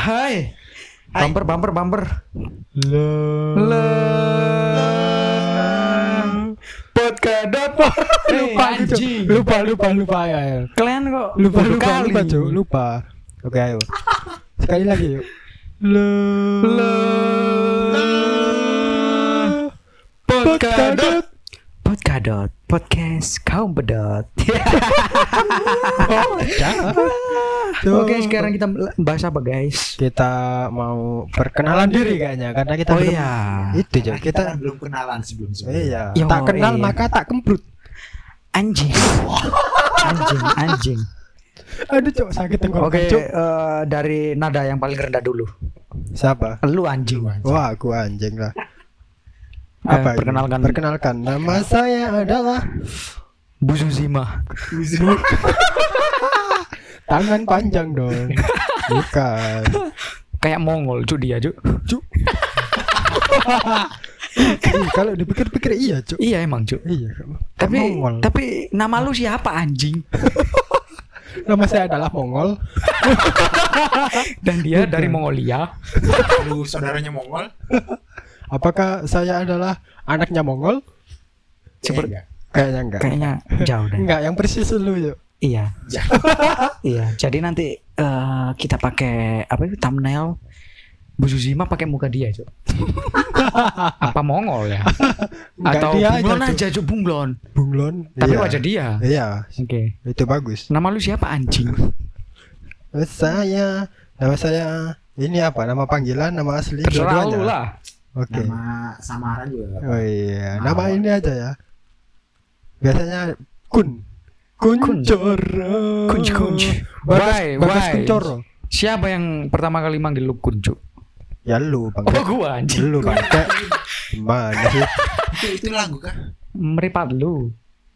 Hai. Bumper bumper bumper. Le. Le. Podcast apa? Eh, lupa gitu. anjing. lupa lupa lupa ya. Kalian kok Lupa lupa kali. lupa Cuk. lupa. Oke ayo. Sekali lagi yuk. Le. Le. Podcast. Podcast kaum pedot. Tuh. Oke, sekarang kita bahas apa, guys? kita mau perkenalan diri kayaknya karena kita Oh belum- iya. itu kita kita belum kenalan sebelum sebelumnya. iya Yo, tak kenal iya. maka tak kembrut Anjing. anjing, anjing. aduh cok sakit tenggorokan Oke, Cuk. eh, dari nada yang paling rendah dulu. siapa Lu anjing. wah aku anjing lah Eh, apa ini? perkenalkan. perkenalkan nama saya adalah Bu Zuzima. tangan panjang dong bukan Kayak Mongol, cu dia, cu. cuk Ih, kalau dipikir-pikir iya cuk Iya emang, cu. iya Tapi Mongol. tapi nama lu siapa anjing? nama saya adalah Mongol Dan dia dari Mongolia. Lu saudaranya Mongol? apakah saya adalah anaknya Mongol Seperti kayaknya enggak kayaknya jauh deh. enggak yang persis dulu yuk Iya. Jauh. Iya, jadi nanti eh, kita pakai apa itu thumbnail Bu Zuzima pakai muka dia, Cuk. apa Mongol ya? Enggak, Atau dia bunglon Cuk. aja, Cuk, bunglon. bunglon Tapi iya. wajah dia. iya Oke. itu bagus Nama lu siapa anjing? saya nama saya ini apa nama panggilan nama asli Terserah dua-duanya? lu lah. Oke Nama samaran juga. oh iya Nama nama ini aja ya biasanya kun kuncoro kunci. bagas, Why? bagas Why? kuncoro Siapa yang pertama kali manggil lu kuncu? ya lu bang Oh, gua anjing. lu bangke gimana sih Itu itu lagu kah? Meripat lu.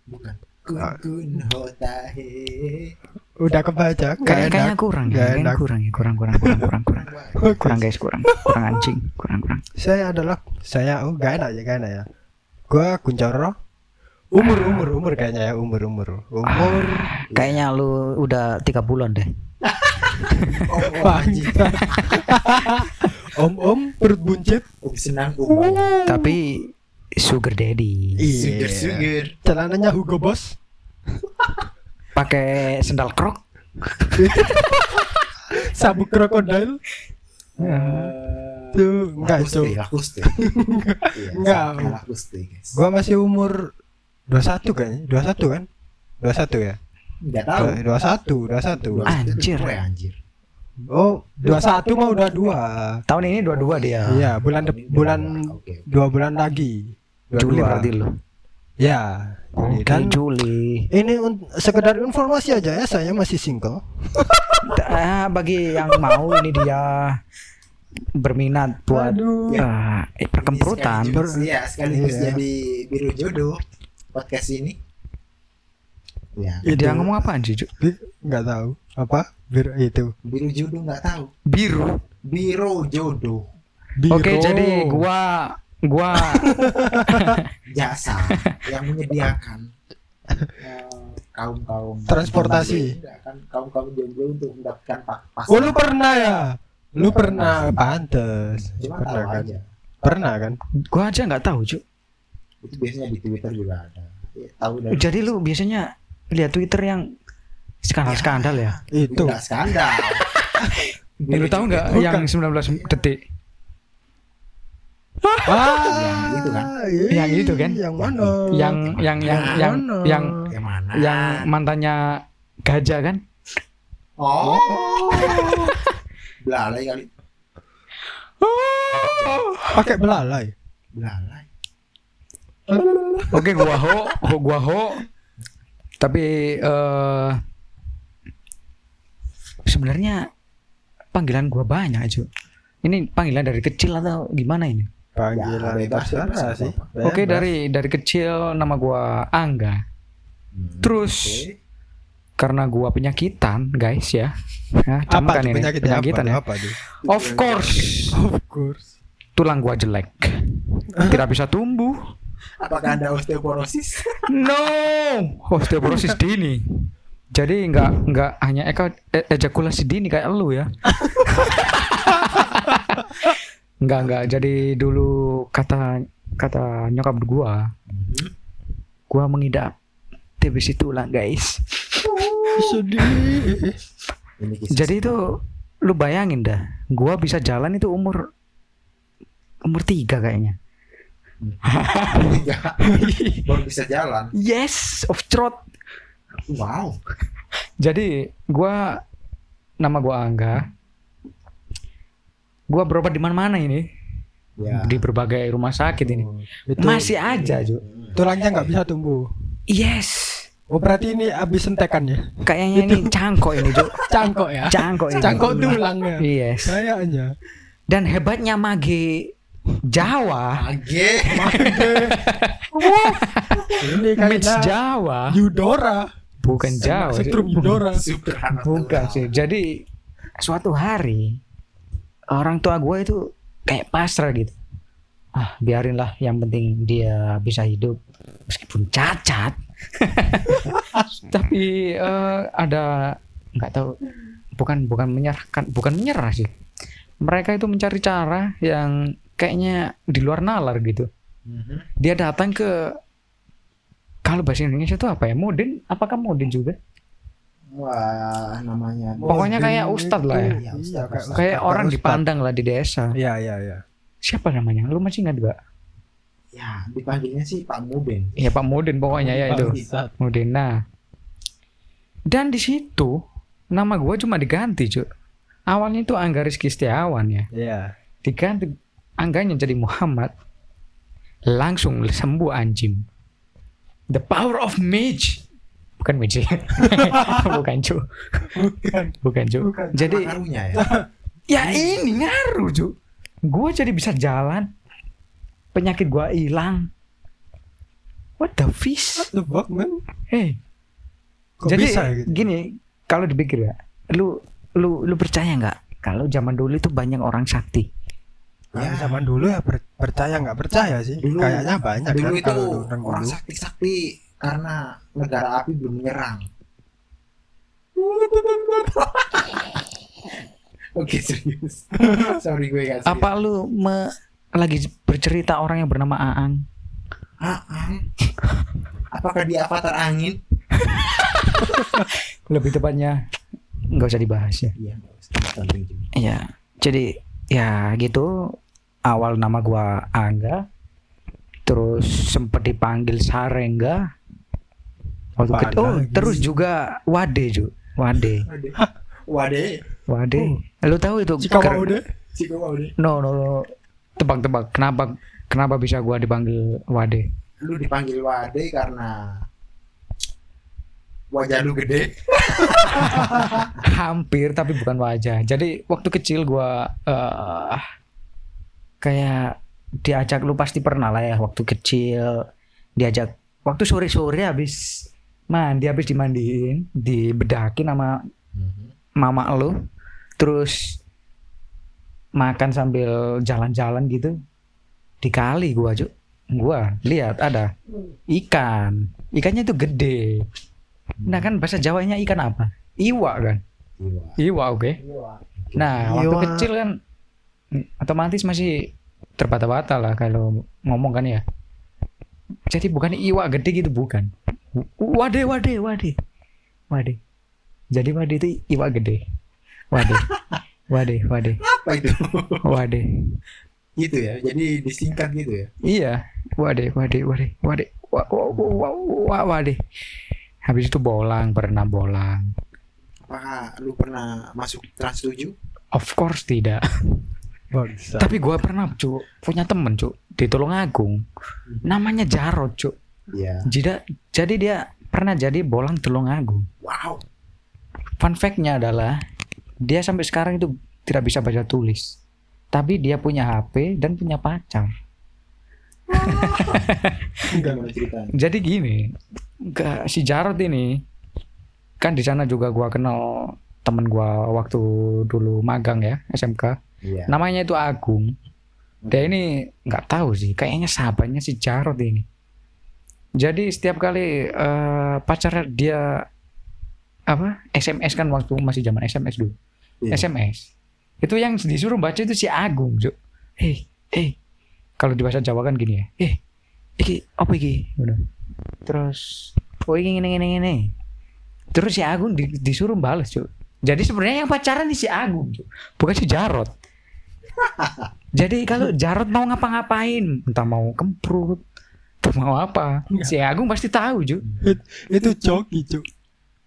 Bukan. Kun kun hotahe. Udah kebaca Kayak kayaknya kurang ya, kayaknya kurang ya, kurang kurang kurang kurang kurang. Kurang guys, kurang. Kurang anjing, kurang kurang. saya adalah saya oh gak enak ya gak enak ya gua kuncoro umur umur umur kayaknya ya umur umur umur Kayaknya lu udah tiga bulan deh. Anjing. om om perut buncit Um senang banyak. Tapi sugar daddy. Sugar sugar. celananya Hugo Boss Pakai sendal krok. sabuk krokodil tuh enggak Lakuste, cuk lakuste. Iya, Enggak. guys. gua masih umur 21 kayaknya 21 kan 21 ya Enggak tahu. Dua- 21 21 Anjir. Anjir. oh 21 mau udah dua Tahun ini dua-dua dia. iya bulan bulan dua bulan lagi Dua- Juli berarti lu. ya. Oke, dan Juli. ini un- sekedar informasi aja ya saya masih single Ah, bagi yang mau ini dia berminat buat Aduh. eh, eh, perkemperutan. Sekaligus- Iya, sekaligus Iya. jadi biru jodoh podcast ini. Ya, Dia Itu. ngomong apaan sih, Cuk? Bi- nggak tahu apa bir itu biru jodoh nggak tahu. Biru. Biro jodoh Biro. Oke, jadi gua gua jasa yang menyediakan kaum kaum Transportasi. kan kaum kaum jomblo untuk mendapatkan pak pas oh lu pernah ya? Lu pernah. pantes. Cuma pernah tahu kan? aja. Pernah kan? Gua aja nggak tahu, Cuk. itu biasanya di twitter juga ada. Ya, tahu dari Jadi lu biasanya lihat Twitter yang skandal-skandal ya? itu. Nggak skandal. Lu tahu nggak yang 19 detik? Ah Yang itu kan? iya, Yang itu kan? yang mana Yang yang yang Yang yang mana? yang yang mana yang mantannya gajah kan? oh belalai kali pakai belalai belalai Oke, gua ho, ho gua ho. Tapi eh sebenarnya panggilan gua banyak, Cuk. Ini panggilan dari kecil atau gimana ini? Panggilan Ya, bebas, terserah bebas, sih. Oke, Bebas. dari dari kecil nama gua Angga. Hmm, Terus oke. karena gua penyakitan, guys ya. Ya, apa tuh ini penyakitan apa, ya. apa tuh Of course, of course tulang gua jelek. Tidak bisa tumbuh. apakah ada osteoporosis No, osteoporosis dini. Jadi nggak nggak hanya eka, e- ejakulasi dini kayak lu ya. Enggak enggak. Jadi dulu kata kata nyokap gua, Mhm. gua mengidap TBC tulang guys. Sedih. Ini kisah Jadi itu lu bayangin dah, gua bisa jalan itu umur umur tiga kayaknya. baru bisa jalan. Yes, of trot. Wow. Jadi gua nama gua Angga. Gua berobat di mana-mana ini, Ya. di berbagai rumah sakit ini. Itu Masih aja, Ju. tulangnya nggak bisa tumbuh. Yes. Oh berarti ini habis sentekan ya? Kayaknya ini cangkok ini, Ju. Cangkok ya? Cangkok ini. Cangkok tulangnya. Yes. Kayaknya. Dan hebatnya mage Jawa, Age. Ini match kayaknya Jawa, Yudora. bukan Jawa. Setrum Yudora. Bukan sih. Jadi suatu hari orang tua gue itu kayak pasrah gitu. Ah, biarinlah yang penting dia bisa hidup meskipun cacat. Tapi eh, ada nggak tahu bukan bukan menyerahkan bukan menyerah sih. Mereka itu mencari cara yang kayaknya di luar nalar gitu. Mhm. Dia datang ke kalau bahasa Indonesia itu apa ya? Modin? Apakah modin juga? Wah, namanya. Pokoknya kayak ustadz lah ya. Iya, ustadz, kayak ustadz. kayak Ustadz, orang Ustadz. dipandang lah di desa. Iya iya iya. Siapa namanya? Lu masih ingat gak? Ya, dipanggilnya sih Pak Muden. Ya Pak Mudin pokoknya ya itu. Ustadz. Mudin. Nah. Dan di situ nama gua cuma diganti, Cuk. Awalnya itu Angga Rizky Setiawan ya. Iya. Diganti Angganya jadi Muhammad. Langsung sembuh anjing. The power of mage. Bukan mage. Bukan, Cuk. Bukan. Bukan, Cuk. Bukan. Jadi Pengaruhnya ya. Ya ini ngaruh Ju Gue jadi bisa jalan Penyakit gua hilang What the fish What the fuck man? Hey Kok Jadi bisa ya gitu? gini Kalau dipikir ya Lu lu lu percaya nggak Kalau zaman dulu itu banyak orang sakti Kalau Ya. zaman dulu ya per- percaya nggak percaya sih. Dulu- Kayaknya banyak Dulu kan itu kalau orang orang sakti-sakti karena negara api belum menyerang. Oke serius. Sorry gue gak serius. Apa lu me- lagi bercerita orang yang bernama Aang Aang? Apakah di avatar angin? Lebih tepatnya nggak usah dibahas ya Iya. Iya Jadi ya gitu Awal nama gua Angga Terus sempet dipanggil Sarengga Waktu Apaan kecil. Oh, lagi? terus juga Wade, Ju. Wade. Wade. Wade. Lu tahu itu? Mau deh. Ciko Wade. No, no, no. Tebak-tebak. Kenapa kenapa bisa gua dipanggil Wade? Lu dipanggil Wade karena wajah lu gede. Hampir tapi bukan wajah. Jadi waktu kecil gua eh kayak diajak lu pasti pernah lah ya waktu kecil diajak waktu sore-sore habis mandi habis dimandiin, dibedakin sama mama lu terus makan sambil jalan-jalan gitu. Di kali gua Cuk. gua lihat ada ikan. Ikannya itu gede. Nah kan bahasa Jawanya ikan apa? Iwa kan? Iwa. Oke. Nah waktu Iwa. kecil kan otomatis masih terbata-bata lah kalau ngomong kan ya. Jadi bukan iwa gede gitu bukan wade wade wade. Wade. Jadi wade itu iwa gede. Wade. Wade wade. Apa itu? wade. Gitu ya. Jadi disingkat gitu ya. iya. Wade wade wade. Wade. Wa, wa, wa, wa, wade. Habis itu bolang pernah bolang. Apakah lu pernah masuk Trans 7? of course tidak. Bangsa. tapi gua pernah cu punya temen cu di Tulungagung. Namanya Jarod cu Iya. jadi jadi dia pernah jadi bolang Tulungagung Wow. fun fact-nya adalah dia sampai sekarang itu tidak bisa baca tulis. Tapi dia punya HP dan punya pacar. Jadi gini ke si Jarod ini kan di sana juga gua kenal temen gua waktu dulu magang ya SMK Iya. namanya itu Agung. Dia ini nggak tahu sih kayaknya sahabatnya si Jarod ini jadi setiap kali eh, pacar dia apa SMS kan waktu masih zaman SMS dulu Iya. SMS Itu yang disuruh baca itu si Agung, Cuk. Eh, eh. Kalau di bahasa Jawa kan gini ya. Eh, iki apa iki? Terus oh iki ngene ngene ngene. Terus si Agung di- disuruh balas, Cuk. Jadi sebenarnya yang pacaran di si Agung, Cuk. bukan si Jarot. Jadi kalau Jarot mau ngapa-ngapain, entah mau kemprut, mau apa, si Agung pasti tahu, Cuk. Itu joki, Cuk.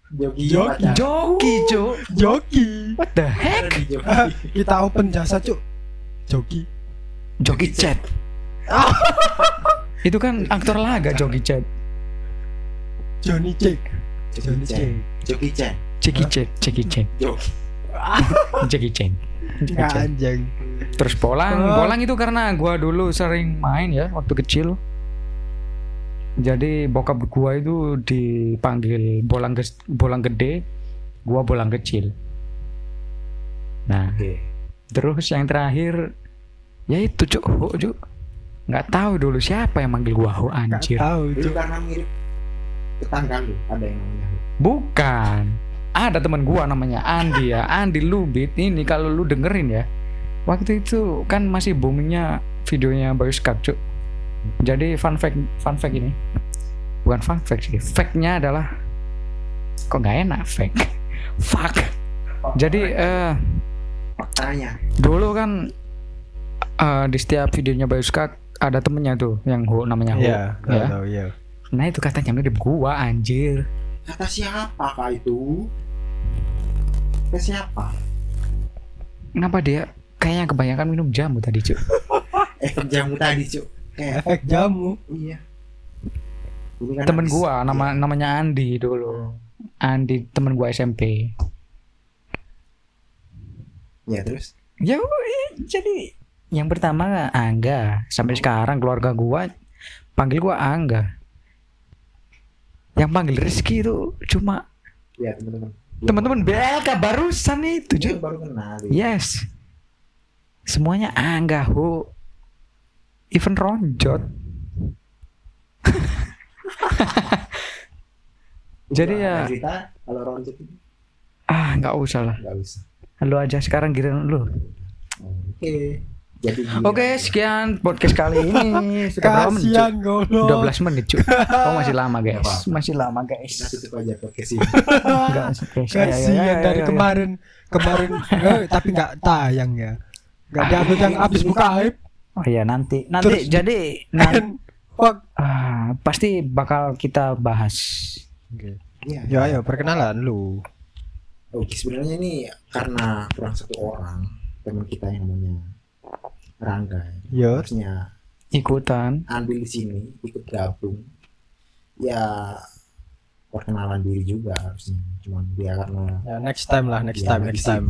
Joki. Joki. pacaran. Joki. What the heck? Joki. Kita open jasa, Cuk. Joki. Joki Chat. Itu kan aktor laga Joki Chat. Johnny Cek. Joki Chan. Joki Chan, Jackie Chan, Joki. Jackie Chan. Jackie Chan. Anjing. Terus bolang, Oh. bolang itu karena gua dulu sering main ya waktu kecil. Jadi bokap gua itu dipanggil bolang ges- bolang gede, gua bolang kecil. Nah, Oke. terus yang terakhir ya itu cuk, Ho, cuk. Nggak tahu dulu siapa yang manggil gua Ho anjir. tahu, Itu karena mirip tetangga lu. Ada yang namanya. Bukan. Ada teman gua namanya Andi ya. Andi Lubit ini kalau lu dengerin ya. Waktu itu kan masih boomingnya videonya Bayu Skak, Cuk. Jadi fun fact fun fact ini. Bukan fun fact sih. Fact-nya adalah kok nggak enak fact. Fuck. Jadi eh Faktanya. dulu kan eh, di setiap videonya Bayu Skak ada temennya tuh yang Ho namanya Ho. Iya, ya. tahu iya. Nah itu katanya mirip gua anjir. Kata siapa kak itu? Kata siapa? Kenapa dia kayaknya kebanyakan minum jamu tadi, Cuk? Efek jamu tadi cuk. Kayak Efek jamu. iya. Ini kan temen habis- gua nama namanya Andi dulu Andi temen gua SMP Ya terus. ya wih, jadi yang pertama Angga sampai sekarang keluarga gua panggil gua Angga yang panggil Rizky itu cuma Ya teman-teman. teman-teman BLK barusan itu Cuk. baru kenal. yes semuanya Angga ho even Ronjot jadi ya kalau Ronjot ah nggak usah lah nggak usah. lu aja sekarang giliran lu Oke. Jadi gini. Oke, sekian podcast kali ini. Sudah berapa menit, Cuk? Kasihan goblok. 12 menit, Cuk. Oh, masih lama, guys. apa-apa. Masih lama, guys. tutup aja podcast ini. Enggak, guys. Ayo, ayo, Kasihan ayo, dari kemarin kemarin eh, tapi nggak tayang ya. Nggak diambil yang abis buka aib. Oh iya, nanti. Nanti Terus- jadi nanti, Fuck. ah, pasti bakal kita bahas. Iya. Ya ayo perkenalan lu. Oke, sebenarnya ini karena kurang satu orang teman kita yang namanya Rangga. Yo. Harusnya Ikutan. ambil di sini, ikut gabung. Ya perkenalan diri juga harusnya. Cuman dia karena Ya next time lah, next time, next time.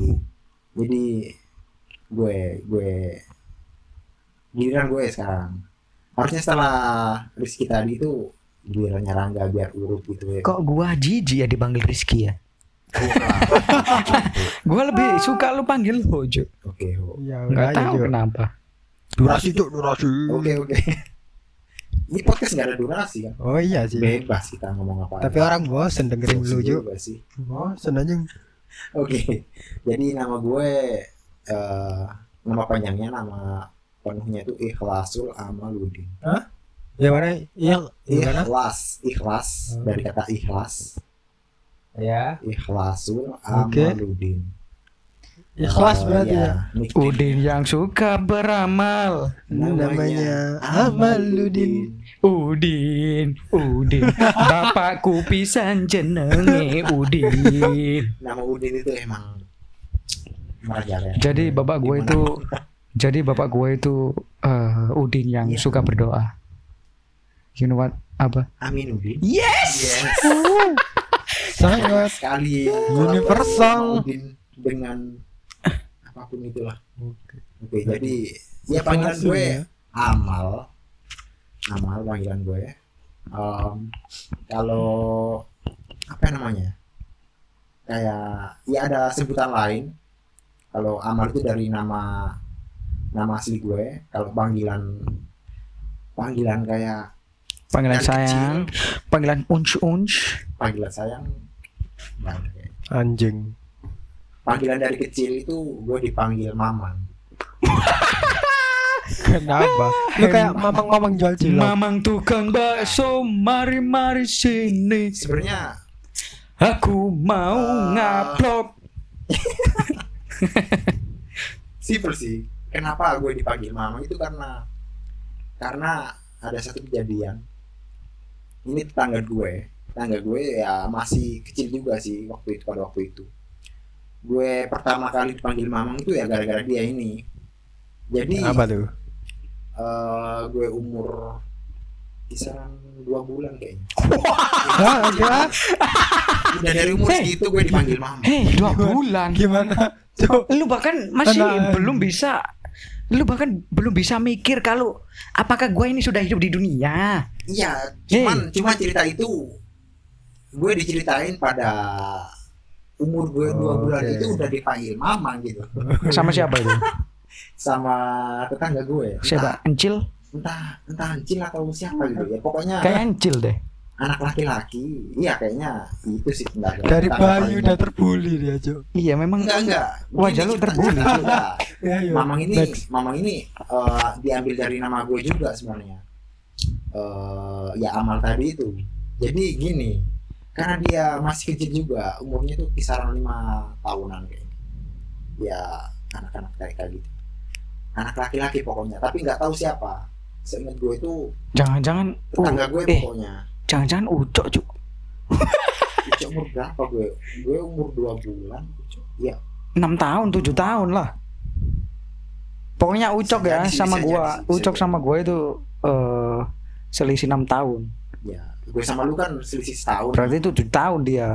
Jadi gue gue giliran gue sekarang. Harusnya setelah Rizky tadi itu gilirannya Rangga biar urut gitu ya. Kok gua jijik ya dipanggil Rizky ya? Gua lebih suka lu panggil Hojo. Oke, Ho. Ya aja, tahu Jo. kenapa. Durasi cuk, durasi. Oke, oke. Ini podcast nggak ada durasi kan? Oh iya sih. Bebas kita ngomong apa. Tapi orang bosen dengerin lu Ju. juga sih. Bosen aja. Oke. Jadi nama gue eh nama panjangnya nama penuhnya itu Ikhlasul Amaludin. Ya mana? Iya, gimana? Ikhlas, ikhlas Hmm. dari kata ikhlas. Ya. Ikhlasul. Amaludin. Ikhlas Eh, berarti ya. Udin yang suka beramal. Namanya Amaludin. Udin, Udin, bapakku pisan jenenge Udin. Nama Udin itu emang merajalela. Jadi bapak gue itu, jadi bapak gue itu eh, Udin yang Iya. suka berdoa. You know what? Apa? Amin Udin. Yes. Yes. Sangat sekali Universal. Udin dengan apa pun itulah. Oke. Oke, jadi ya panggilan Langsung gue ya. Amal. Amal panggilan gue. Em, kalau apa namanya? Kayak ya ada sebutan lain. Kalau Amal itu dari nama nama asli gue. Kalau panggilan panggilan kayak Panggilan Yang sayang, panggilan unch unch. panggilan sayang banyak. Anjing. panggilan dari kecil itu gue dipanggil mamang Kenapa? Lu kayak mamang-mamang jual cilok. Mamang tukang bakso, mari mari sini. sebenarnya Aku mau Ah. ngaplok. simpel sih kenapa gue dipanggil mamang itu karena karena ada satu kejadian ini tetangga gue tetangga gue ya masih kecil juga sih waktu itu pada waktu itu gue pertama kali dipanggil mamang itu ya gara-gara dia ini jadi Apa tuh? eh, gue umur kisaran dua bulan kayaknya Hah, enggak. udah dari umur Hey. segitu gue dipanggil mamang Hei, dua bulan. Gimana? Cuk. Lu bahkan masih Tenang. belum bisa lu bahkan belum bisa mikir kalau apakah gue ini sudah hidup di dunia. Iya, cuman cuman cerita itu gue diceritain pada umur gue dua Oh, bulan itu udah dipanggil mama gitu Sama siapa itu? sama tetangga gue. Siapa? Encil? Entah entah Encil atau siapa gitu ya. Pokoknya Kayak Encil deh. Anak laki-laki. Iya kayaknya itu sih enggak Dari bayi udah terbully dia, Cuk. Iya memang enggak enggak. Wajah lu enggak. Ya, ya. Mamang ini, Next. Mamang ini eh, diambil dari nama gue juga sebenarnya. Eh, ya amal tadi itu. Jadi gini, karena dia masih kecil juga, umurnya tuh kisaran lima tahunan kayaknya. Ya anak-anak kayak gitu. Anak laki-laki pokoknya, tapi nggak tahu siapa. Seingat gue itu jangan-jangan tetangga gue eh pokoknya. Jangan-jangan ucok cuk. Ucok umur berapa gue? Gue umur dua bulan. Ucok. Ya, 6 tahun, 7 tahun lah. Pokoknya Ucok Bisa ya sama gua, Ucok sama gua itu eh selisih 6 tahun. ya. Gue sama lu kan selisih setahun. Berarti itu 7 tahun dia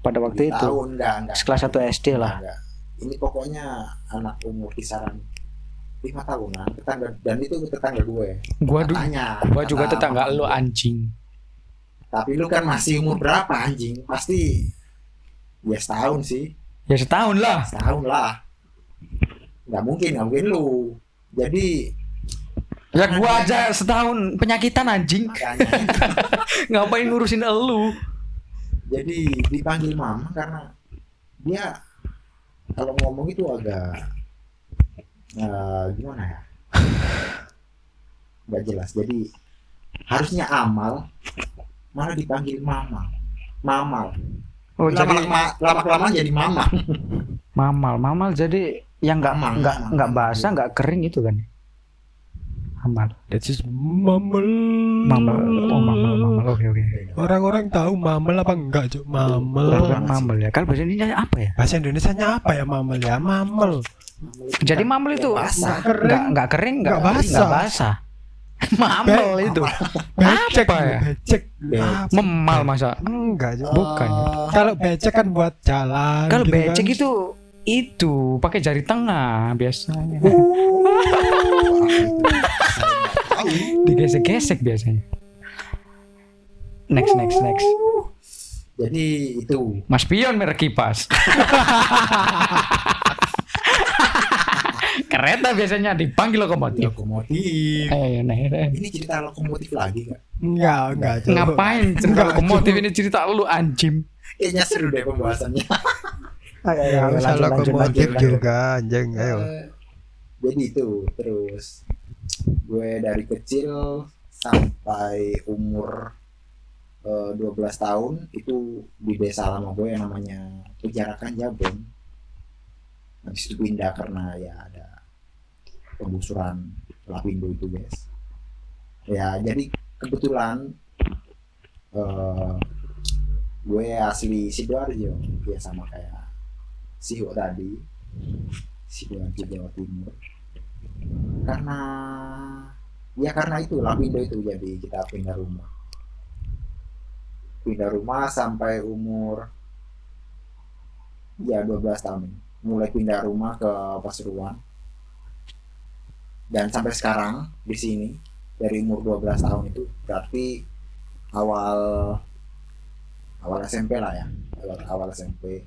pada waktu itu. Tahun enggak enggak. Kelas 1 SD lah. Enggak. Ini pokoknya anak umur kisaran lima tahunan tetangga dan itu tetangga gue Gua du- katanya gua juga tetangga lu anjing. Tapi lu kan masih umur berapa anjing? Pasti ya setahun sih. Ya setahun lah. setahun lah. Nggak mungkin nggak mungkin lu. Jadi Ya gua aja setahun penyakitan anjing. Ngapain ngurusin elu? jadi dipanggil mama karena dia kalau ngomong itu agak eh, gimana ya? Nggak jelas. Jadi harusnya amal malah dipanggil mama mamal Oh lama jadi lama lama kelamaan jadi mama mamal, mamal jadi yang nggak Mamal, nggak mamal. nggak basah nggak kering itu kan? Mamal, That's just mamel. mamal, oh mamal, mamal, oke oke. Orang-orang tahu mamel apa enggak, Cuk? Mamel. Kan mamal ya. Kalau bahasa Indonesia apa ya? Bahasa Indonesianya apa ya mamel ya? Mamel. Jadi mamal itu basah. nggak nggak nggak kering nggak Nggak basah. nggak basah. Mamal itu. Becek Apa ya? Becek. Be- Memal masa? Enggak, Cuk. Bukan. Eh, Kalau becek kan buat jalan. Kalau gitu kan. becek itu itu pakai jari tengah biasanya. tahu. Digesek-gesek biasanya. Next next next. jadi itu Mas Pion merek kipas. Kereta biasanya dipanggil lokomotif. lokomotif Eh, nah, nah. ini cerita lokomotif lagi nggak Enggak, enggak, Cuk. Ngapain cerita lokomotif ini cerita lu anjim. kayaknya seru deh pembahasannya Ayo, Ya, usah lokomotif juga, anjing. Ayo. Eh, jadi itu terus gue dari kecil sampai umur eh, 12 tahun itu di desa lama gue yang namanya Pejarakan Jabon habis itu pindah karena ya ada penggusuran Lapindo itu guys. Ya jadi kebetulan eh, gue asli sidoarjo. Ya sama kayak Siho tadi sidoarjo Jawa Timur. Karena ya karena itu Lapindo itu jadi kita pindah rumah. Pindah rumah sampai umur ya 12 tahun. Mulai pindah rumah ke Pasuruan dan sampai sekarang di sini dari umur 12 tahun itu berarti awal awal SMP lah ya awal, awal SMP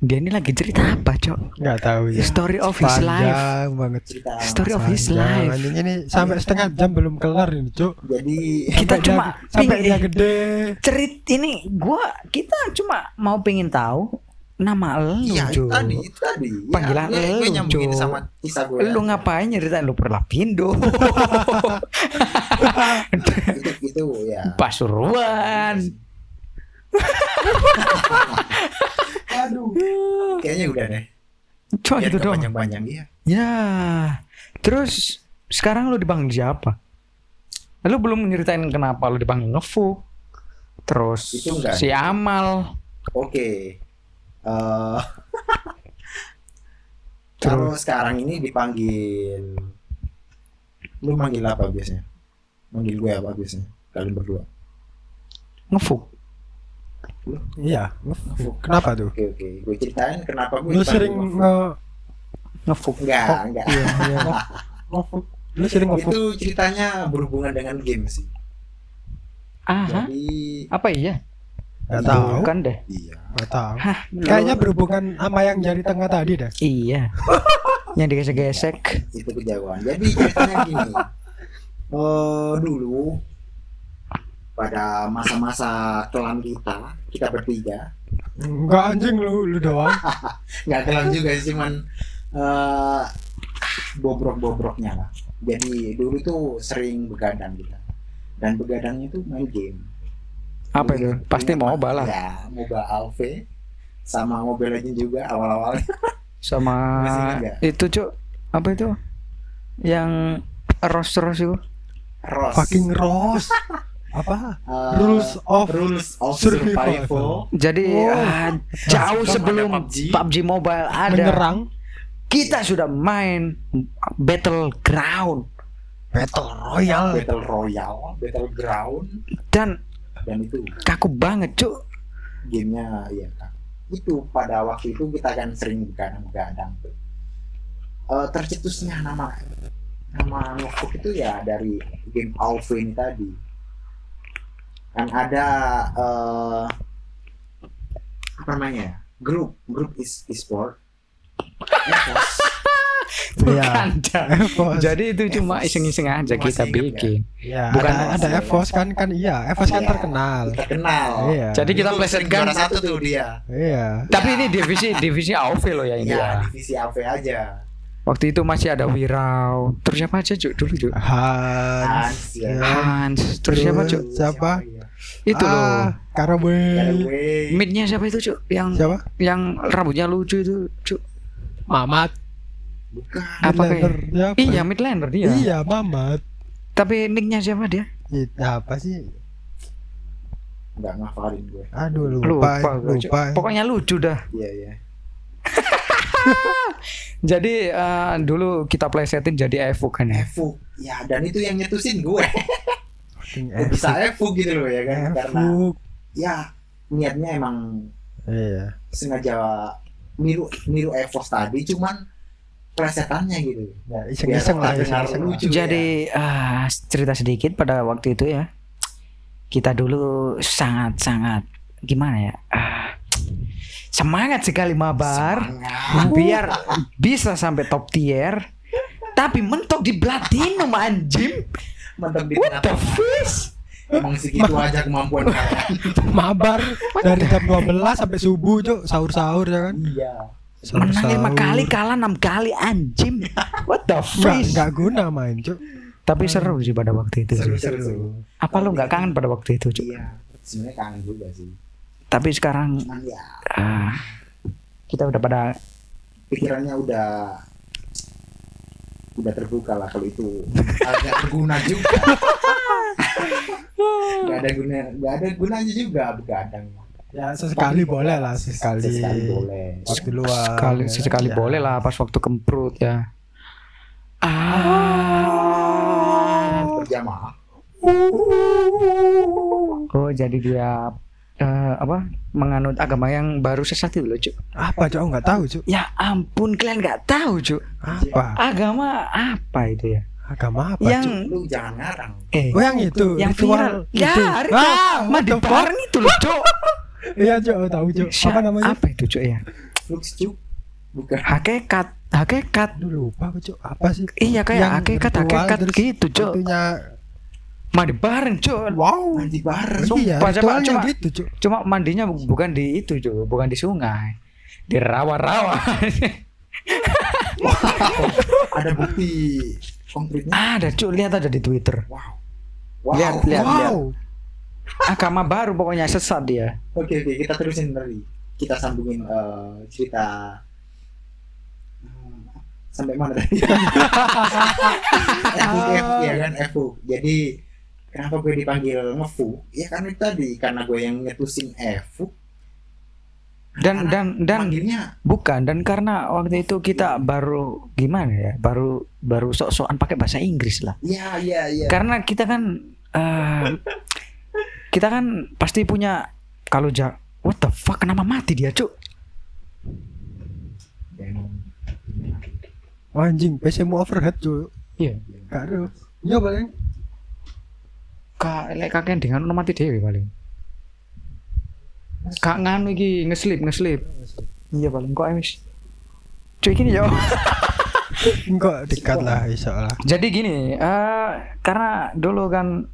Dia ini lagi cerita apa, Cok? Enggak tahu ya. Story of his life. Panjang banget. cerita Story of his life. Anjing ini sampai setengah jam belum kelar ini, Cuk. jadi Kita Sampai cuma dia, sampai dia gede. Cerit ini gua kita cuma mau pengen tahu nama lu, Iya itu tadi itu tadi. Ya, Panggilan gue, gue lu, nyambungin Cuk. sama kisah gue. Lu ngapain nyeritain lu perlapindo? itu itu ya. Pasuruan. Aduh. Kayaknya udah deh. Cuma gitu dong. Panjang-panjang iya. Ya. Terus sekarang lu dipanggil siapa? Lu belum nyeritain kenapa lu dipanggil ngefu. Terus Itu si Amal. Oke. Eh kalau sekarang ini dipanggil lu manggil apa biasanya? Manggil gue apa biasanya? Kalian berdua. Ngefu. Iya. Kenapa tuh? Oke oke. Gue ceritain kenapa gue Lu sering Ngefuk. nge Ngefu. enggak enggak. Iya, iya. Ngefuk. Lu sering ngefuk. Itu ceritanya berhubungan dengan game sih. Aha. Jadi Apa iya? Gak tahu. Bukan deh. iya. Gak tahu. Hah, Kayaknya berhubungan sama yang jari tengah tadi dah. Iya. Yang digesek-gesek. itu kejauhan. Jadi ceritanya gini. Eh dulu pada masa-masa kelam kita, kita bertiga, Enggak anjing lu, lu doang. nggak kelam juga sih, cuman eh bobrok-bobroknya lah. Jadi dulu tuh sering begadang kita. Dan begadangnya tuh main game. Apa itu? Ingat- Pasti ingat mau balah. Ya, Mobile Alpha sama Mobile Legends juga awal-awal. Sama itu, Cuk. Apa itu? Yang ros-ros itu. Ross. Fucking Rose. Apa? Eh, Rules of Rules of Survival. Survival. Jadi Oh. ah, jauh Sebelum PUBG. PUBG Mobile ada, menyerang kita sudah main Battleground Battle Royale. Battle Royale, Battleground dan dan itu kaku banget, Cuk. gamenya ya. Itu pada waktu itu kita kan sering begadang-begadang tuh. Eh, tercetusnya nama nama Notebook itu ya dari game Alpha ini tadi. Kan ada eh apa namanya? Grup, grup is e-sport. Evos. Iya. Bukan. Jadi itu cuma iseng-iseng aja Masih kita bikin. Ya, Bukan ada, ada Evos. Kan kan iya, Evos kan Iya. terkenal. Terkenal. Iya. Jadi kita plesetkan satu tuh dia. Iya. Tapi ini divisi divisi AOV loh ya ini Iya, ya. divisi Alpha aja. Waktu itu masih ada Wirau. Terus siapa aja, Cuk? Dulu, Cuk. Hans. Hans ya. Hans. Terus siapa, Cuk? Siapa? ya? Itu loh. Ah, Karaway. Caraway. Midnya siapa itu, Cuk? Yang Siapa? yang rambutnya lucu itu, Cuk. Mamat. Bukan. Apa Midlander. kayak? Siapa? Iya, Midlander dia. Iya, Mamat. Tapi nicknya siapa dia? Itu apa sih? Enggak ngafalin gue. Aduh Lupa, lupa, Cuk. lupa. Pokoknya lucu dah. Iya, iya. Jadi eh, dulu kita plesetin jadi Evo kan ya. Evo. Ya, dan itu yang nyetusin gue. Bisa Evo gitu loh ya kan. Karena ya niatnya emang Iya. sengaja niru niru Evos tadi cuman plesetannya gitu. Ya, iseng-iseng lah, Biar terdengar iseng-iseng. lucu Jadi ya. ah, cerita sedikit pada waktu itu ya. Kita dulu sangat-sangat gimana ya? Ah, semangat sekali mabar Semangat. biar bisa sampai top tier. Tapi mentok di platinum anjim. Mentok di What the fish? Emang segitu aja kemampuan kalian. Mabar dari jam 12 sampai subuh, Cuk. Sahur-sahur ya kan. Iya. Menang lima kali kalah enam kali anjim. What the fish? nggak guna main, Cuk. Tapi seru sih pada waktu itu. Seru, sih. seru, seru. Apa lu nggak kangen pada waktu itu? Cuk? Iya. Sebenarnya kangen juga sih. Tapi sekarang Cuman ya ah, kita udah pada pikirannya udah udah terbuka lah kalau itu agak berguna juga nggak ada guna nggak ada gunanya juga begadang Ya sesekali boleh lah, sesekali. sesekali boleh Waktu luar. sekali ya. sesekali Ya. boleh lah pas waktu kemprut ya. Ah. berjamaah Oh jadi dia eh, apa menganut agama yang baru sesat itu loh cuk. Apa, Cuk? Nggak tahu, Cuk. Ya ampun kalian nggak tahu cuk. Apa? Agama apa itu ya? Agama apa, yang Cuk? lu jangan ngarang eh Oh, yang itu, yang ritual viral. Ya, itu. itu. Ah, bareng itu loh cuk. Iya, Cuk, tahu, Cuk. Siapa Apa namanya? Apa itu cuk ya? Lux cuk bukan Hakikat, hakikat. Aduh, lupa aku, Cuk. Apa sih? Iya kayak hakikat, hakikat gitu cuk. Itunya Mandi bareng cuk. wow. mandi bareng Iya, Sumpah, ritualnya coba. gitu, Cuk. Cuma mandinya bu- bukan di itu cuk, bukan di sungai. di rawa-rawa. Ada bukti konkretnya. ada cuy, lihat aja di Twitter. Wow. Wow. Lihat, lihat, lihat. Agama baru pokoknya sesat dia. Oke oke kita terusin dari kita sambungin eh, cerita Hmm, sampai mana tadi? Efu, Efu, ya kan Efu. Jadi kenapa gue dipanggil ngefu? Ya kan itu tadi karena gue yang ngetusin Efu. Dan dan dan Manggilnya bukan dan karena waktu itu kita baru gimana ya? Baru baru sok-sokan pakai bahasa Inggris lah. Iya iya iya. Karena kita kan eh, kita kan pasti punya kalau ja what the fuck kenapa mati dia, Cuk? Wah, anjing, PC mu overhead cuy. Iya. Ada. Iya paling. Kak lek kakek dengan ono mati dhewe paling. Kak nganu iki ngeslip ngeslip. Iya paling kok emis. Cuy gini ya. Enggak dekat lah iso lah. Jadi gini, eh karena dulu kan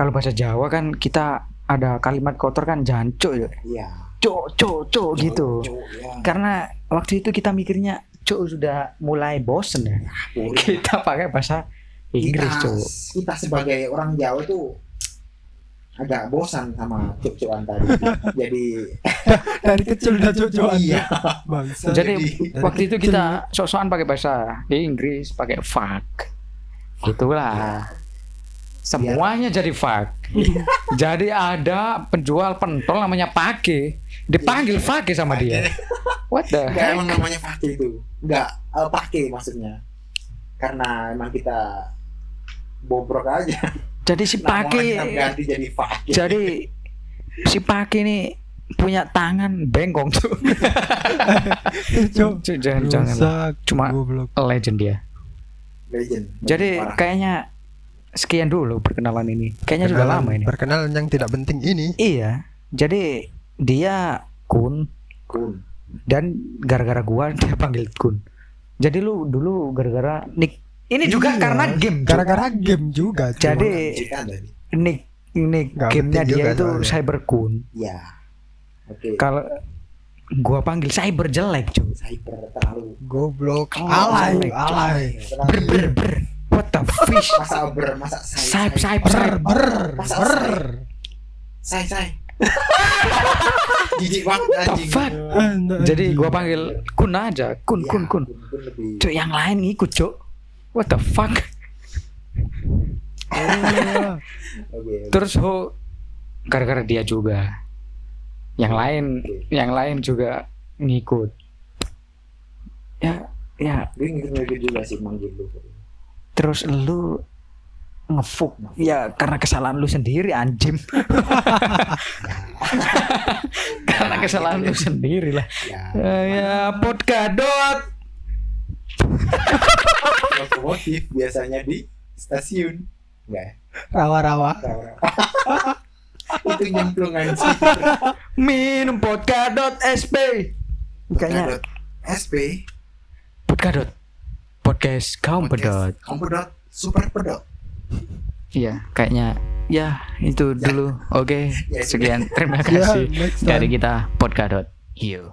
kalau bahasa Jawa kan kita ada kalimat kotor kan jancuk ya. Iya. Cuk, cuk, cuk gitu. Cuk, ya. Karena waktu itu kita mikirnya cuk sudah mulai bosen ya. Boleh. Kita pakai bahasa Inggris, kita, cuk. kita sebagai orang Jawa tuh agak bosan sama cuk-cukan tadi. Jadi Dari kecil udah cucuan. iya. Bangsa. Jadi Jadi, waktu itu kita sok-sokan pakai bahasa Inggris, pakai fuck. Gitulah. Semuanya jadi fuck. jadi ada penjual pentol namanya Pake. Dipanggil Pake sama dia. What the heck? emang namanya pakai itu. Enggak eh, pakai maksudnya. Karena emang kita bobrok aja. Jadi si Namanya Pake ganti jadi pakai. jadi si Pake ini punya tangan bengkong tuh. Cuk. jangan jangan. Cuma- goblok. Legend dia. legend. Jadi Parah. kayaknya sekian dulu perkenalan ini. Kayaknya sudah lama ini. Perkenalan yang tidak penting ini. Iya. Jadi dia Kun kun. dan gara-gara gua dia panggil Kun. Jadi lu dulu gara-gara nick ini juga Iya. karena game. Gara-gara game juga. Jadi nick nick gamenya dia itu soalnya. Cyber Kun. Ya. Oke. Kalau gua panggil Cyber jelek, cuy. Cyber terlalu goblok. Oh, alay, alay. Ber ber ber. What the fish? masa ber masa say say saip Ber, ber, ber. say say. Jijik banget anjing. fuck? Jadi gua panggil Kun aja. Kun Ya, kun kun. Cuy yang lain ngikut, Cuk. What the fuck? Oh, Oke. Terus ho gara-gara dia juga. Yang lain yang lain juga ngikut. Ya ya Gue ngikut-ngikut juga sih manggil lu. Terus lu ngefuk ya karena kesalahan lu sendiri anjim karena kesalahan lu sendiri lah Ya. Eh, ya podkadot Lokomotif biasanya di stasiun. Enggak ya? Rawa-rawa. Itu nyemplungan sih. minum podkadot SP kayaknya SP podkadot podcast kaum pedot. Kompedot Super pedot. iya kayaknya ya itu dulu. Oke Ya, sekian. Terima Ya, kasih time. dari kita podkadot you